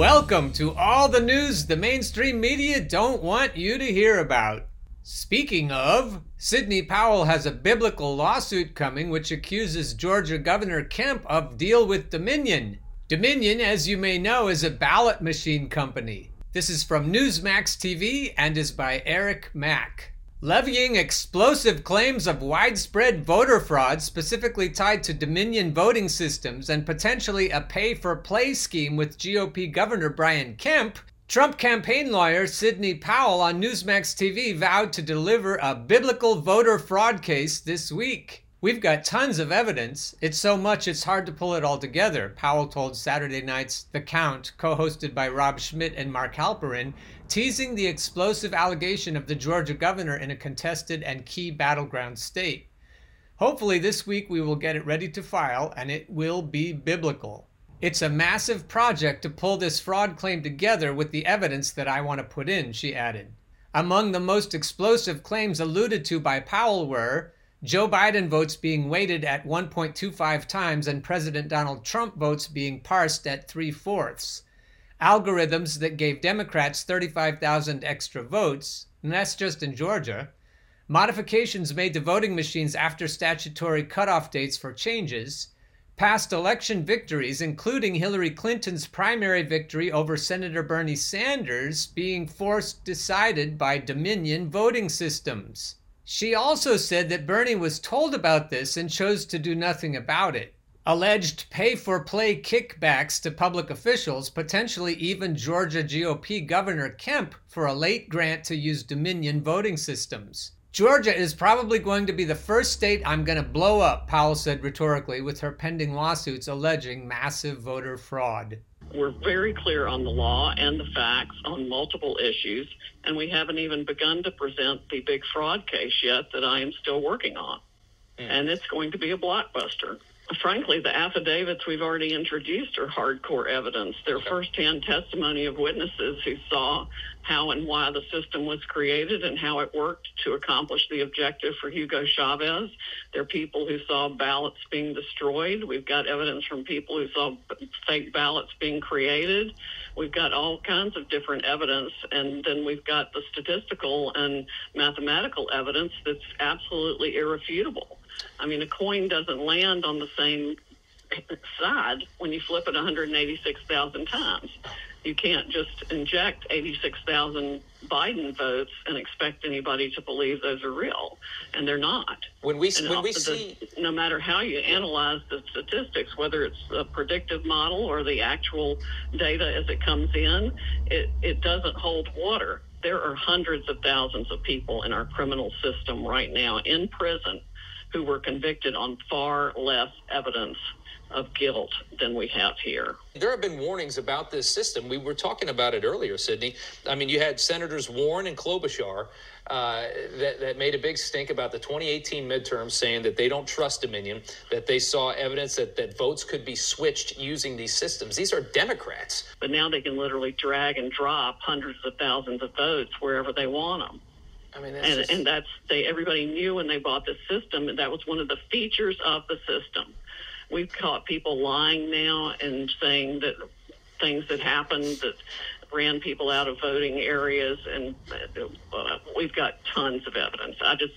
Welcome to all the news the mainstream media don't want you to hear about. Speaking of, Sidney Powell has a biblical lawsuit coming which accuses Georgia Governor Kemp of deal with Dominion. Dominion, as you may know, is a ballot machine company. This is from Newsmax TV and is by Eric Mack. Levying explosive claims of widespread voter fraud specifically tied to Dominion voting systems and potentially a pay for play scheme with GOP Governor Brian Kemp, Trump campaign lawyer Sidney Powell on Newsmax TV vowed to deliver a biblical voter fraud case this week. We've got tons of evidence. It's so much it's hard to pull it all together, Powell told Saturday night's The Count, co hosted by Rob Schmitt and Mark Halperin, teasing the explosive allegation of the Georgia governor in a contested and key battleground state. Hopefully, this week we will get it ready to file and it will be biblical. It's a massive project to pull this fraud claim together with the evidence that I want to put in, she added. Among the most explosive claims alluded to by Powell were Joe Biden votes being weighted at 1.25 times and President Donald Trump votes being parsed at three fourths. Algorithms that gave Democrats 35,000 extra votes, and that's just in Georgia. Modifications made to voting machines after statutory cutoff dates for changes. Past election victories, including Hillary Clinton's primary victory over Senator Bernie Sanders, being forced decided by Dominion voting systems. She also said that Bernie was told about this and chose to do nothing about it. Alleged pay for play kickbacks to public officials, potentially even Georgia GOP Governor Kemp for a late grant to use Dominion voting systems. Georgia is probably going to be the first state I'm going to blow up, Powell said rhetorically, with her pending lawsuits alleging massive voter fraud. We're very clear on the law and the facts on multiple issues, and we haven't even begun to present the big fraud case yet that I am still working on. Mm. And it's going to be a blockbuster. Frankly, the affidavits we've already introduced are hardcore evidence. They're firsthand testimony of witnesses who saw how and why the system was created and how it worked to accomplish the objective for Hugo Chavez. There are people who saw ballots being destroyed. We've got evidence from people who saw fake ballots being created. We've got all kinds of different evidence, and then we've got the statistical and mathematical evidence that's absolutely irrefutable. I mean, a coin doesn't land on the same side when you flip it 186,000 times you can't just inject 86,000 Biden votes and expect anybody to believe those are real, and they're not. When we and when we the, see, no matter how you analyze the statistics, whether it's a predictive model or the actual data as it comes in, it it doesn't hold water. There are hundreds of thousands of people in our criminal system right now in prison who were convicted on far less evidence of guilt than we have here. There have been warnings about this system. We were talking about it earlier, Sidney. I mean, you had Senators Warren and Klobuchar uh, that, that made a big stink about the 2018 midterms, saying that they don't trust Dominion, that they saw evidence that, that votes could be switched using these systems. These are Democrats. But now they can literally drag and drop hundreds of thousands of votes wherever they want them. I mean, and, just... and that's they. Everybody knew when they bought the system, and that was one of the features of the system we've caught people lying now and saying that things that happened that ran people out of voting areas, and uh, we've got tons of evidence. I just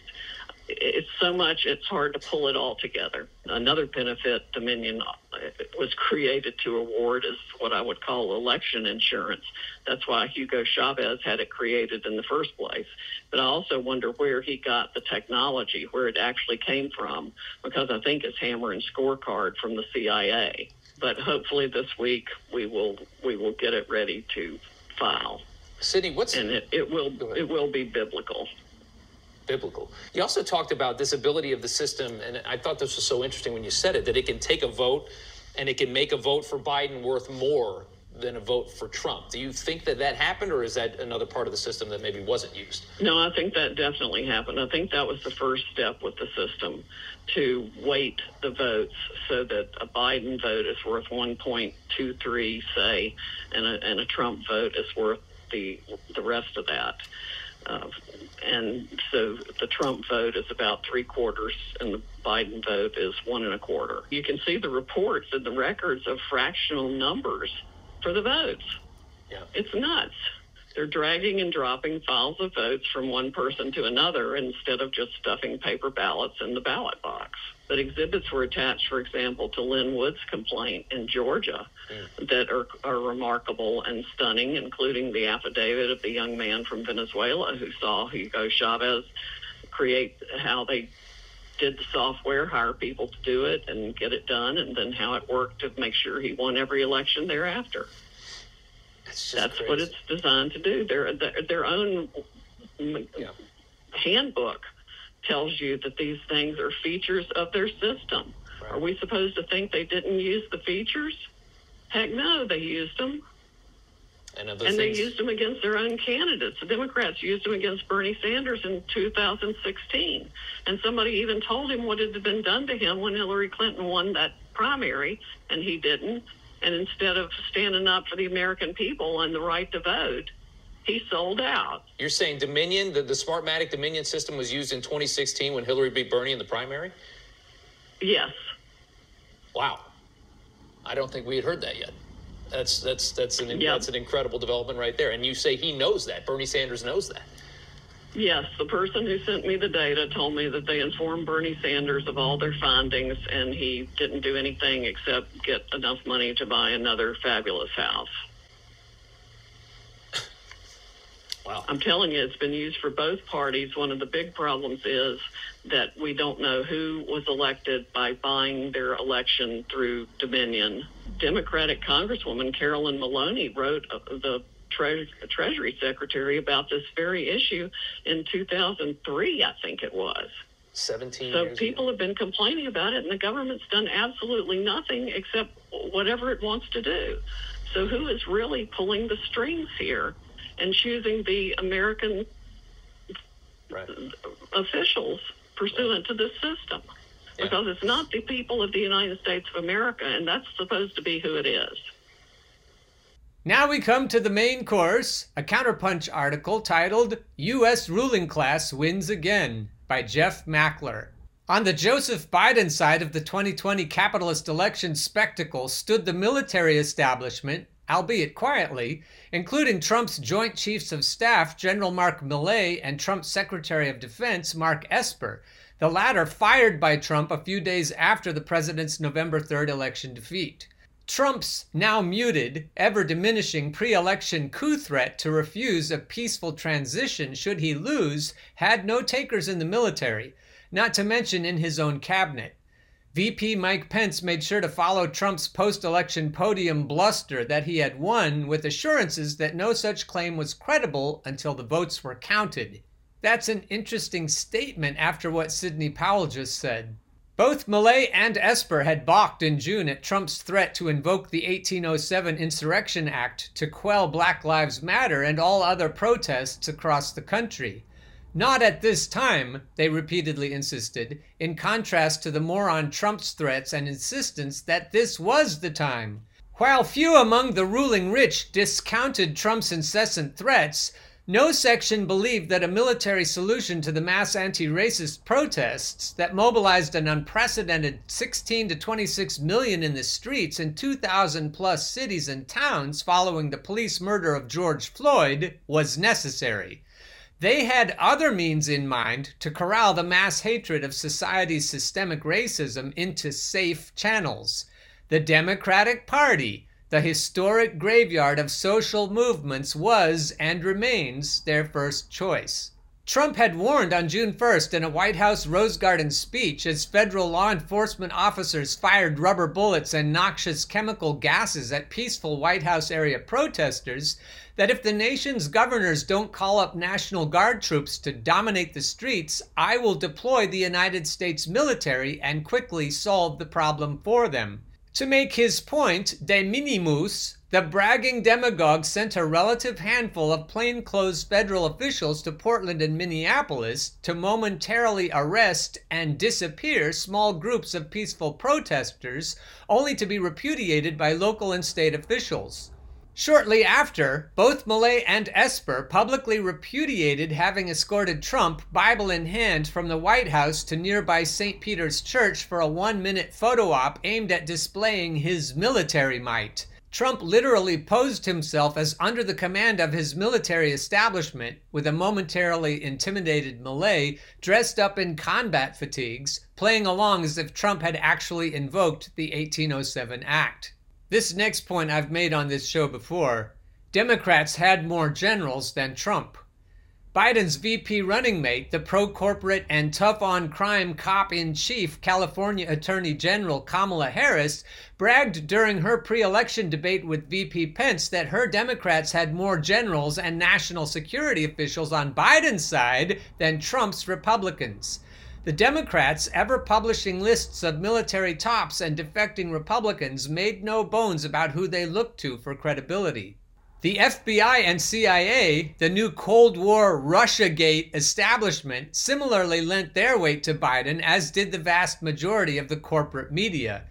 it's so much it's hard to pull it all together. Another benefit Dominion uh, was created to award is what I would call election insurance. That's why Hugo Chavez had it created in the first place. But I also wonder where he got the technology, where it actually came from, because I think it's hammer and scorecard from the CIA. But hopefully this week we will we will get it ready to file. Sidney, what's and it, it will it will be biblical biblical. You also talked about this ability of the system, and I thought this was so interesting when you said it that it can take a vote and it can make a vote for Biden worth more than a vote for Trump. Do you think that that happened, or is that another part of the system that maybe wasn't used? No, I think that definitely happened. I think that was the first step with the system to weight the votes so that a Biden vote is worth 1.23, say, and a, and a Trump vote is worth the the rest of that. Uh, and so the Trump vote is about three quarters, and the Biden vote is one and a quarter. You can see the reports and the records of fractional numbers for the votes. Yeah. It's nuts. They're dragging and dropping files of votes from one person to another instead of just stuffing paper ballots in the ballot box. But exhibits were attached, for example, to Lin Wood's complaint in Georgia mm. that are, are remarkable and stunning, including the affidavit of the young man from Venezuela who saw Hugo Chavez create how they did the software, hire people to do it and get it done, and then how it worked to make sure he won every election thereafter. That's what it's designed to do. Their their, their own yeah. handbook tells you that these things are features of their system. Right. Are we supposed to think they didn't use the features? Heck no, they used them. And, and things... they used them against their own candidates. The Democrats used them against Bernie Sanders in 2016. And somebody even told him what had been done to him when Hillary Clinton won that primary, and he didn't. And instead of standing up for the American people and the right to vote, he sold out. You're saying Dominion, the, the Smartmatic Dominion system was used in 2016 when Hillary beat Bernie in the primary? Yes. Wow. I don't think we had heard that yet. That's that's that's an yep. that's an incredible development right there. And you say he knows that. Bernie Sanders knows that. Yes, the person who sent me the data told me that they informed Bernie Sanders of all their findings, and he didn't do anything except get enough money to buy another fabulous house. Wow. I'm telling you, it's been used for both parties. One of the big problems is that we don't know who was elected by buying their election through Dominion. Democratic Congresswoman Carolyn Maloney wrote uh, the Tre- Treasury Secretary about this very issue in 2003, I think it was. 17 so people ago. have been complaining about it, and the government's done absolutely nothing except whatever it wants to do. So who is really pulling the strings here and choosing the American right. officials pursuant right. to this system? Yeah. Because it's not the people of the United States of America, and that's supposed to be who it is. Now we come to the main course, a counterpunch article titled U.S. Ruling Class Wins Again by Jeff Mackler. On the Joseph Biden side of the 2020 capitalist election spectacle stood the military establishment, albeit quietly, including Trump's Joint Chiefs of Staff General Mark Milley and Trump's Secretary of Defense Mark Esper, the latter fired by Trump a few days after the president's November 3rd election defeat. Trump's now muted, ever diminishing pre election coup threat to refuse a peaceful transition should he lose had no takers in the military, not to mention in his own cabinet. VP Mike Pence made sure to follow Trump's post election podium bluster that he had won with assurances that no such claim was credible until the votes were counted. That's an interesting statement after what Sidney Powell just said. Both Milley and Esper had balked in June at Trump's threat to invoke the 1807 Insurrection Act to quell Black Lives Matter and all other protests across the country. Not at this time, they repeatedly insisted, in contrast to the moron Trump's threats and insistence that this was the time. While few among the ruling rich discounted Trump's incessant threats, no section believed that a military solution to the mass anti racist protests that mobilized an unprecedented 16 to 26 million in the streets in 2,000 plus cities and towns following the police murder of George Floyd was necessary. They had other means in mind to corral the mass hatred of society's systemic racism into safe channels. The Democratic Party the historic graveyard of social movements was and remains their first choice. Trump had warned on June 1st in a White House Rose Garden speech as federal law enforcement officers fired rubber bullets and noxious chemical gases at peaceful White House area protesters that if the nation's governors don't call up National Guard troops to dominate the streets, I will deploy the United States military and quickly solve the problem for them. To make his point, de minimis, the bragging demagogue sent a relative handful of plainclothes federal officials to Portland and Minneapolis to momentarily arrest and disappear small groups of peaceful protesters, only to be repudiated by local and state officials. Shortly after, both Milley and Esper publicly repudiated having escorted Trump, Bible in hand, from the White House to nearby St. Peter's Church for a one minute photo op aimed at displaying his military might. Trump literally posed himself as under the command of his military establishment with a momentarily intimidated Malay dressed up in combat fatigues, playing along as if Trump had actually invoked the 1807 Act. This next point I've made on this show before. Democrats had more generals than Trump. Biden's VP running mate, the pro corporate and tough on crime cop in chief, California Attorney General Kamala Harris, bragged during her pre election debate with VP Pence that her Democrats had more generals and national security officials on Biden's side than Trump's Republicans. The Democrats, ever publishing lists of military tops and defecting Republicans, made no bones about who they looked to for credibility. The FBI and CIA, the new Cold War Russiagate establishment, similarly lent their weight to Biden, as did the vast majority of the corporate media.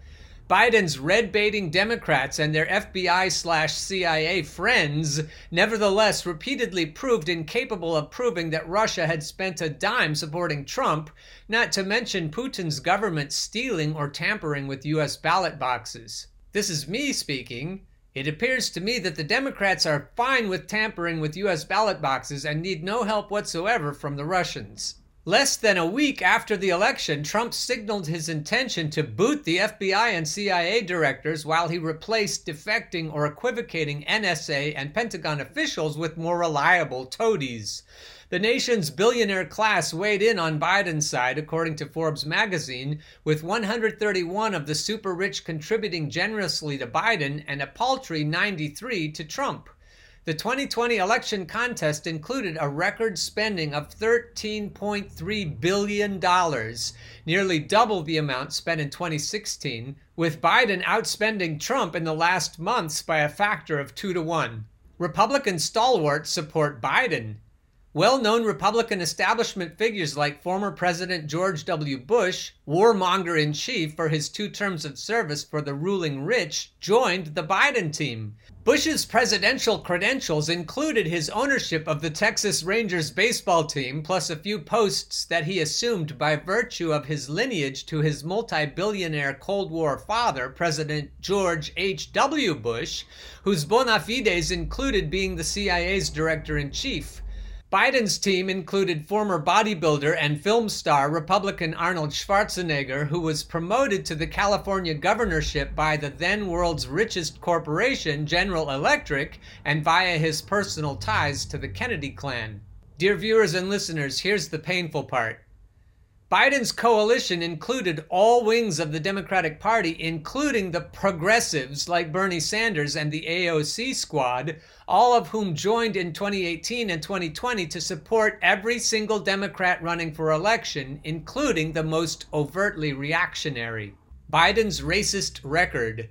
Biden's red baiting Democrats and their FBI slash CIA friends nevertheless repeatedly proved incapable of proving that Russia had spent a dime supporting Trump, not to mention Putin's government stealing or tampering with U.S. ballot boxes. This is me speaking. It appears to me that the Democrats are fine with tampering with U.S. ballot boxes and need no help whatsoever from the Russians. Less than a week after the election, Trump signaled his intention to boot the FBI and CIA directors while he replaced defecting or equivocating NSA and Pentagon officials with more reliable toadies. The nation's billionaire class weighed in on Biden's side, according to Forbes magazine, with 131 of the super rich contributing generously to Biden and a paltry 93 to Trump. The 2020 election contest included a record spending of $13.3 billion, nearly double the amount spent in 2016, with Biden outspending Trump in the last months by a factor of 2 to 1. Republican stalwarts support Biden. Well known Republican establishment figures like former President George W. Bush, warmonger in chief for his two terms of service for the ruling rich, joined the Biden team. Bush's presidential credentials included his ownership of the Texas Rangers baseball team, plus a few posts that he assumed by virtue of his lineage to his multi billionaire Cold War father, President George H.W. Bush, whose bona fides included being the CIA's director in chief. Biden's team included former bodybuilder and film star Republican Arnold Schwarzenegger, who was promoted to the California governorship by the then world's richest corporation, General Electric, and via his personal ties to the Kennedy clan. Dear viewers and listeners, here's the painful part. Biden's coalition included all wings of the Democratic Party, including the progressives like Bernie Sanders and the AOC squad, all of whom joined in 2018 and 2020 to support every single Democrat running for election, including the most overtly reactionary. Biden's racist record.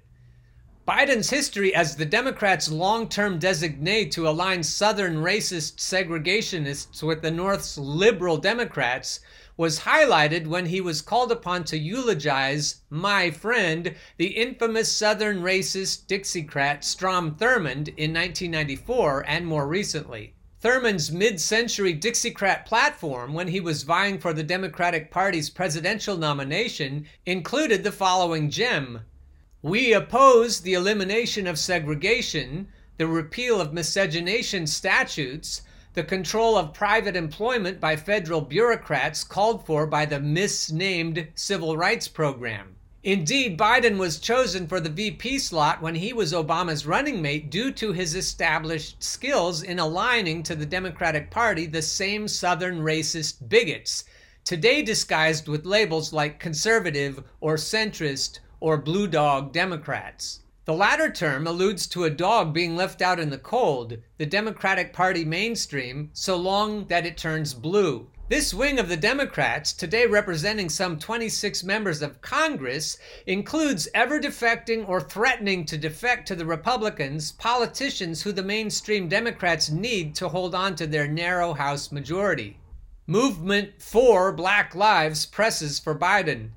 Biden's history as the Democrats' long term designee to align Southern racist segregationists with the North's liberal Democrats was highlighted when he was called upon to eulogize my friend, the infamous Southern racist Dixiecrat Strom Thurmond in 1994 and more recently. Thurmond's mid century Dixiecrat platform, when he was vying for the Democratic Party's presidential nomination, included the following gem We oppose the elimination of segregation, the repeal of miscegenation statutes, the control of private employment by federal bureaucrats called for by the misnamed Civil Rights Program. Indeed, Biden was chosen for the VP slot when he was Obama's running mate due to his established skills in aligning to the Democratic Party the same Southern racist bigots, today disguised with labels like conservative or centrist or blue dog Democrats. The latter term alludes to a dog being left out in the cold, the Democratic Party mainstream, so long that it turns blue. This wing of the Democrats, today representing some 26 members of Congress, includes ever defecting or threatening to defect to the Republicans politicians who the mainstream Democrats need to hold on to their narrow House majority. Movement for Black Lives presses for Biden.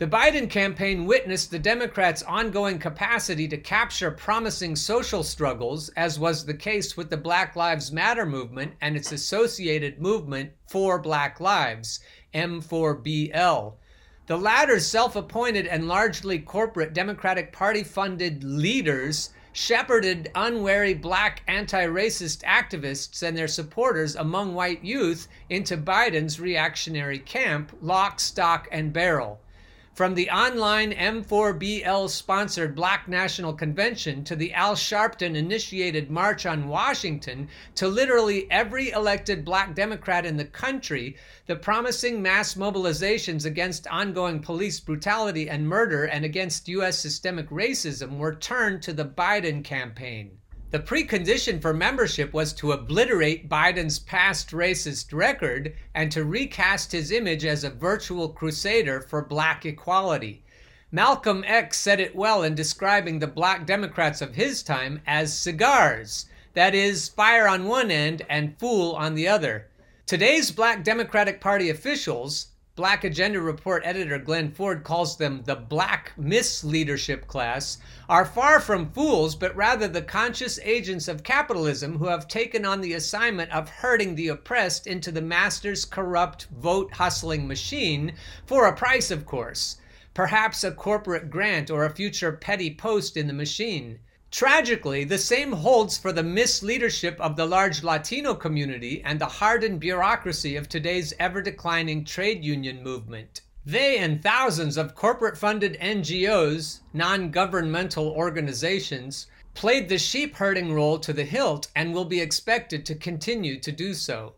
The Biden campaign witnessed the Democrats' ongoing capacity to capture promising social struggles, as was the case with the Black Lives Matter movement and its associated movement for Black Lives, M4BL. The latter's self appointed and largely corporate Democratic Party funded leaders shepherded unwary black anti racist activists and their supporters among white youth into Biden's reactionary camp, lock, stock, and barrel. From the online M4BL sponsored Black National Convention to the Al Sharpton initiated March on Washington to literally every elected black Democrat in the country, the promising mass mobilizations against ongoing police brutality and murder and against U.S. systemic racism were turned to the Biden campaign. The precondition for membership was to obliterate Biden's past racist record and to recast his image as a virtual crusader for black equality. Malcolm X said it well in describing the black Democrats of his time as cigars that is, fire on one end and fool on the other. Today's black Democratic Party officials, Black Agenda Report editor Glen Ford calls them the black misleadership class, are far from fools, but rather the conscious agents of capitalism who have taken on the assignment of herding the oppressed into the master's corrupt vote hustling machine, for a price, of course. Perhaps a corporate grant or a future petty post in the machine. Tragically, the same holds for the misleadership of the large Latino community and the hardened bureaucracy of today's ever declining trade union movement. They and thousands of corporate funded NGOs, non governmental organizations, played the sheep herding role to the hilt and will be expected to continue to do so.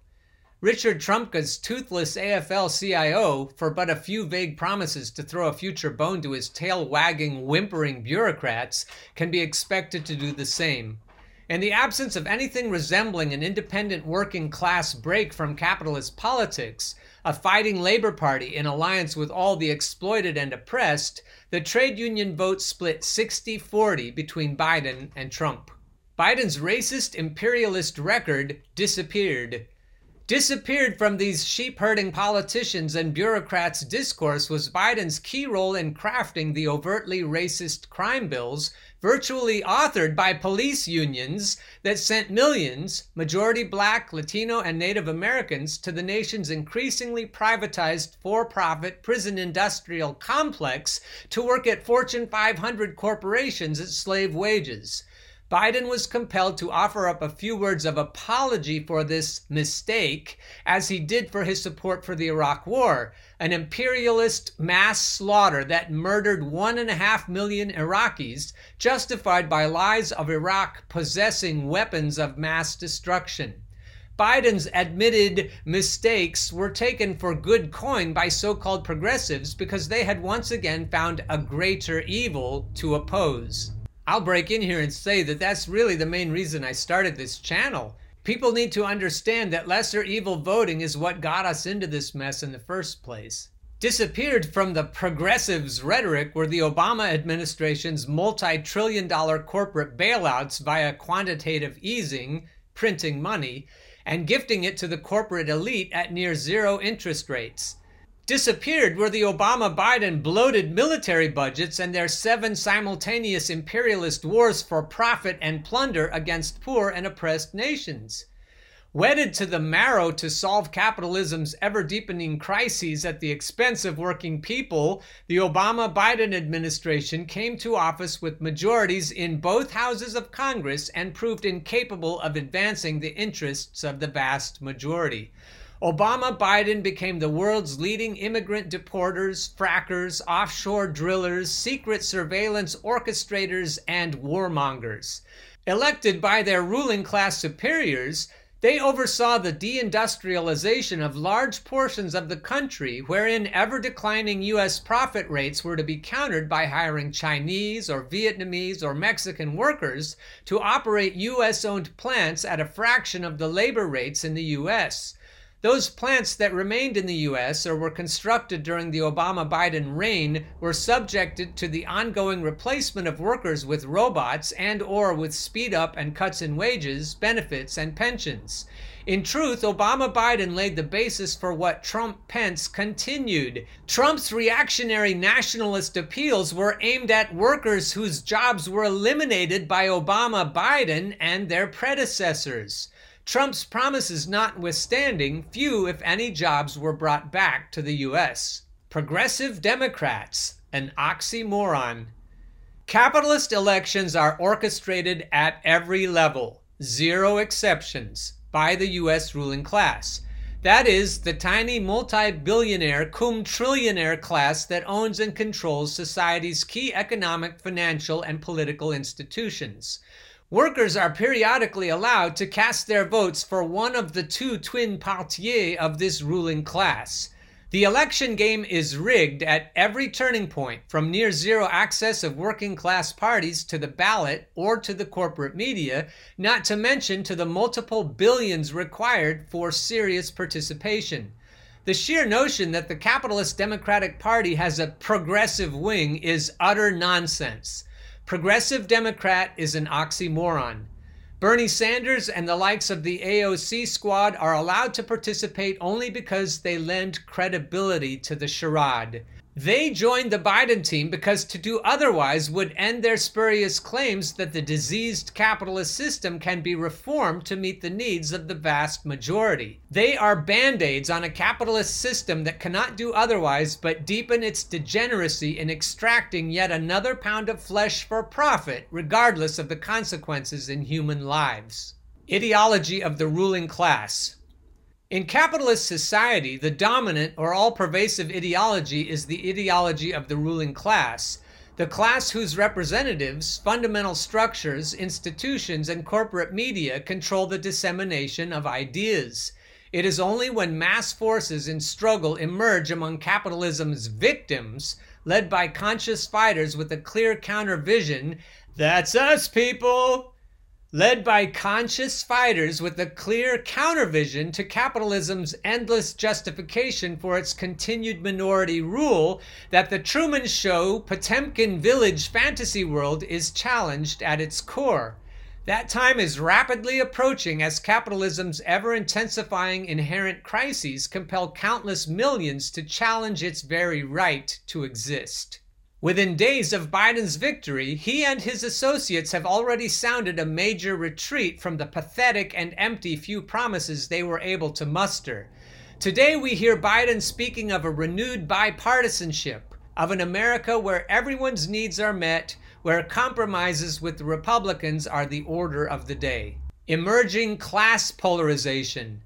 Richard Trumka's toothless AFL CIO, for but a few vague promises to throw a future bone to his tail wagging, whimpering bureaucrats, can be expected to do the same. In the absence of anything resembling an independent working class break from capitalist politics, a fighting Labor Party in alliance with all the exploited and oppressed, the trade union vote split 60 40 between Biden and Trump. Biden's racist imperialist record disappeared. Disappeared from these sheep herding politicians and bureaucrats' discourse was Biden's key role in crafting the overtly racist crime bills, virtually authored by police unions, that sent millions, majority black, Latino, and Native Americans, to the nation's increasingly privatized for profit prison industrial complex to work at Fortune 500 corporations at slave wages. Biden was compelled to offer up a few words of apology for this mistake, as he did for his support for the Iraq War, an imperialist mass slaughter that murdered one and a half million Iraqis, justified by lies of Iraq possessing weapons of mass destruction. Biden's admitted mistakes were taken for good coin by so called progressives because they had once again found a greater evil to oppose. I'll break in here and say that that's really the main reason I started this channel. People need to understand that lesser evil voting is what got us into this mess in the first place. Disappeared from the progressives' rhetoric were the Obama administration's multi trillion dollar corporate bailouts via quantitative easing, printing money, and gifting it to the corporate elite at near zero interest rates disappeared were the Obama Biden bloated military budgets and their seven simultaneous imperialist wars for profit and plunder against poor and oppressed nations. Wedded to the marrow to solve capitalism's ever deepening crises at the expense of working people, the Obama Biden administration came to office with majorities in both houses of Congress and proved incapable of advancing the interests of the vast majority. Obama Biden became the world's leading immigrant deporters, frackers, offshore drillers, secret surveillance orchestrators, and warmongers. Elected by their ruling class superiors, they oversaw the deindustrialization of large portions of the country, wherein ever declining U.S. profit rates were to be countered by hiring Chinese or Vietnamese or Mexican workers to operate U.S. owned plants at a fraction of the labor rates in the U.S. Those plants that remained in the US or were constructed during the Obama Biden reign were subjected to the ongoing replacement of workers with robots and or with speed up and cuts in wages, benefits and pensions. In truth, Obama Biden laid the basis for what Trump Pence continued. Trump's reactionary nationalist appeals were aimed at workers whose jobs were eliminated by Obama Biden and their predecessors. Trump's promises notwithstanding, few, if any, jobs were brought back to the U.S. Progressive Democrats, an oxymoron. Capitalist elections are orchestrated at every level, zero exceptions, by the U.S. ruling class. That is, the tiny multi billionaire cum trillionaire class that owns and controls society's key economic, financial, and political institutions. Workers are periodically allowed to cast their votes for one of the two twin parties of this ruling class. The election game is rigged at every turning point, from near zero access of working class parties to the ballot or to the corporate media, not to mention to the multiple billions required for serious participation. The sheer notion that the capitalist Democratic Party has a progressive wing is utter nonsense. Progressive Democrat is an oxymoron. Bernie Sanders and the likes of the AOC squad are allowed to participate only because they lend credibility to the charade. They joined the Biden team because to do otherwise would end their spurious claims that the diseased capitalist system can be reformed to meet the needs of the vast majority. They are band aids on a capitalist system that cannot do otherwise but deepen its degeneracy in extracting yet another pound of flesh for profit, regardless of the consequences in human lives. Ideology of the ruling class. In capitalist society, the dominant or all pervasive ideology is the ideology of the ruling class, the class whose representatives, fundamental structures, institutions, and corporate media control the dissemination of ideas. It is only when mass forces in struggle emerge among capitalism's victims, led by conscious fighters with a clear counter vision that's us, people! Led by conscious fighters with a clear countervision to capitalism's endless justification for its continued minority rule, that the Truman Show Potemkin Village fantasy world is challenged at its core. That time is rapidly approaching as capitalism's ever intensifying inherent crises compel countless millions to challenge its very right to exist. Within days of Biden's victory, he and his associates have already sounded a major retreat from the pathetic and empty few promises they were able to muster. Today, we hear Biden speaking of a renewed bipartisanship, of an America where everyone's needs are met, where compromises with the Republicans are the order of the day. Emerging class polarization,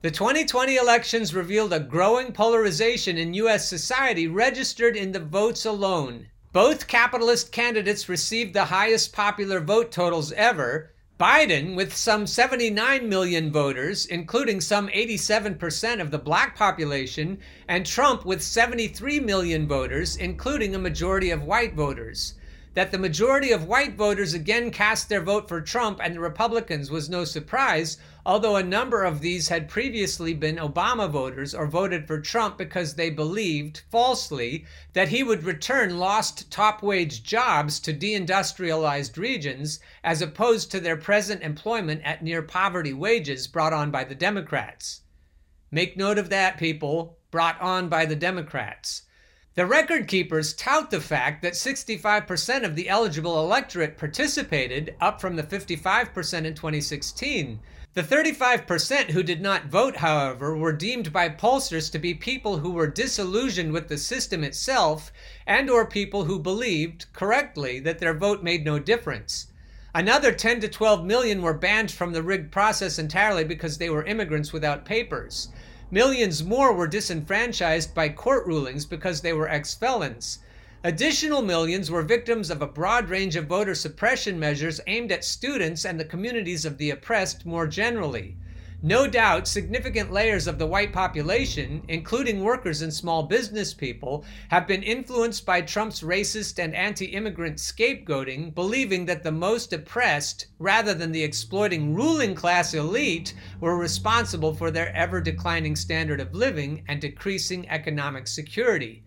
the 2020 elections revealed a growing polarization in U.S. society registered in the votes alone. Both capitalist candidates received the highest popular vote totals ever. Biden, with some 79 million voters, including some 87% of the black population, and Trump with 73 million voters, including a majority of white voters. That the majority of white voters again cast their vote for Trump and the Republicans was no surprise, although a number of these had previously been Obama voters or voted for Trump because they believed, falsely, that he would return lost top wage jobs to deindustrialized regions as opposed to their present employment at near poverty wages brought on by the Democrats. Make note of that, people. Brought on by the Democrats. The record keepers tout the fact that 65% of the eligible electorate participated, up from the 55% in 2016. The 35% who did not vote, however, were deemed by pollsters to be people who were disillusioned with the system itself and or people who believed, correctly, that their vote made no difference. Another 10 to 12 million were banned from the rigged process entirely because they were immigrants without papers. Millions more were disenfranchised by court rulings because they were ex felons. Additional millions were victims of a broad range of voter suppression measures aimed at students and the communities of the oppressed more generally. No doubt, significant layers of the white population, including workers and small business people, have been influenced by Trump's racist and anti immigrant scapegoating, believing that the most oppressed, rather than the exploiting ruling class elite, were responsible for their ever declining standard of living and decreasing economic security.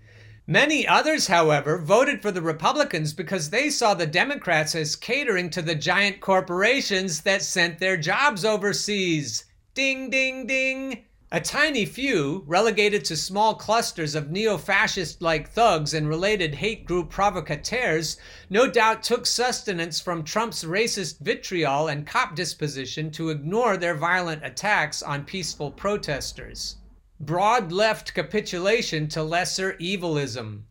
Many others, however, voted for the Republicans because they saw the Democrats as catering to the giant corporations that sent their jobs overseas. Ding, ding, ding. A tiny few, relegated to small clusters of neo fascist like thugs and related hate group provocateurs, no doubt took sustenance from Trump's racist vitriol and cop disposition to ignore their violent attacks on peaceful protesters. Broad left capitulation to lesser evilism.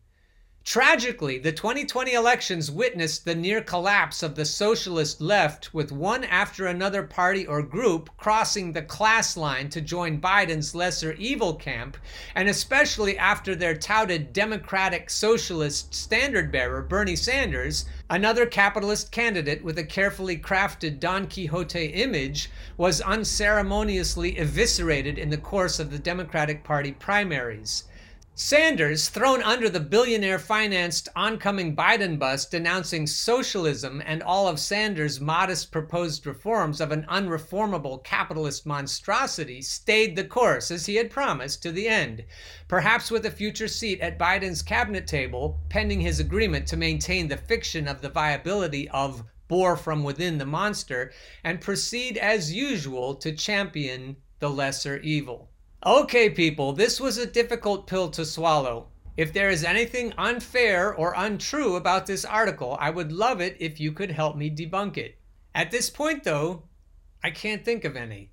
Tragically, the 2020 elections witnessed the near collapse of the socialist left, with one after another party or group crossing the class line to join Biden's lesser evil camp, and especially after their touted democratic socialist standard bearer, Bernie Sanders, another capitalist candidate with a carefully crafted Don Quixote image, was unceremoniously eviscerated in the course of the Democratic Party primaries. Sanders, thrown under the billionaire financed oncoming Biden bus denouncing socialism and all of Sanders' modest proposed reforms of an unreformable capitalist monstrosity, stayed the course as he had promised to the end, perhaps with a future seat at Biden's cabinet table, pending his agreement to maintain the fiction of the viability of bore from within the monster and proceed as usual to champion the lesser evil. Okay, people, this was a difficult pill to swallow. If there is anything unfair or untrue about this article, I would love it if you could help me debunk it. At this point, though, I can't think of any.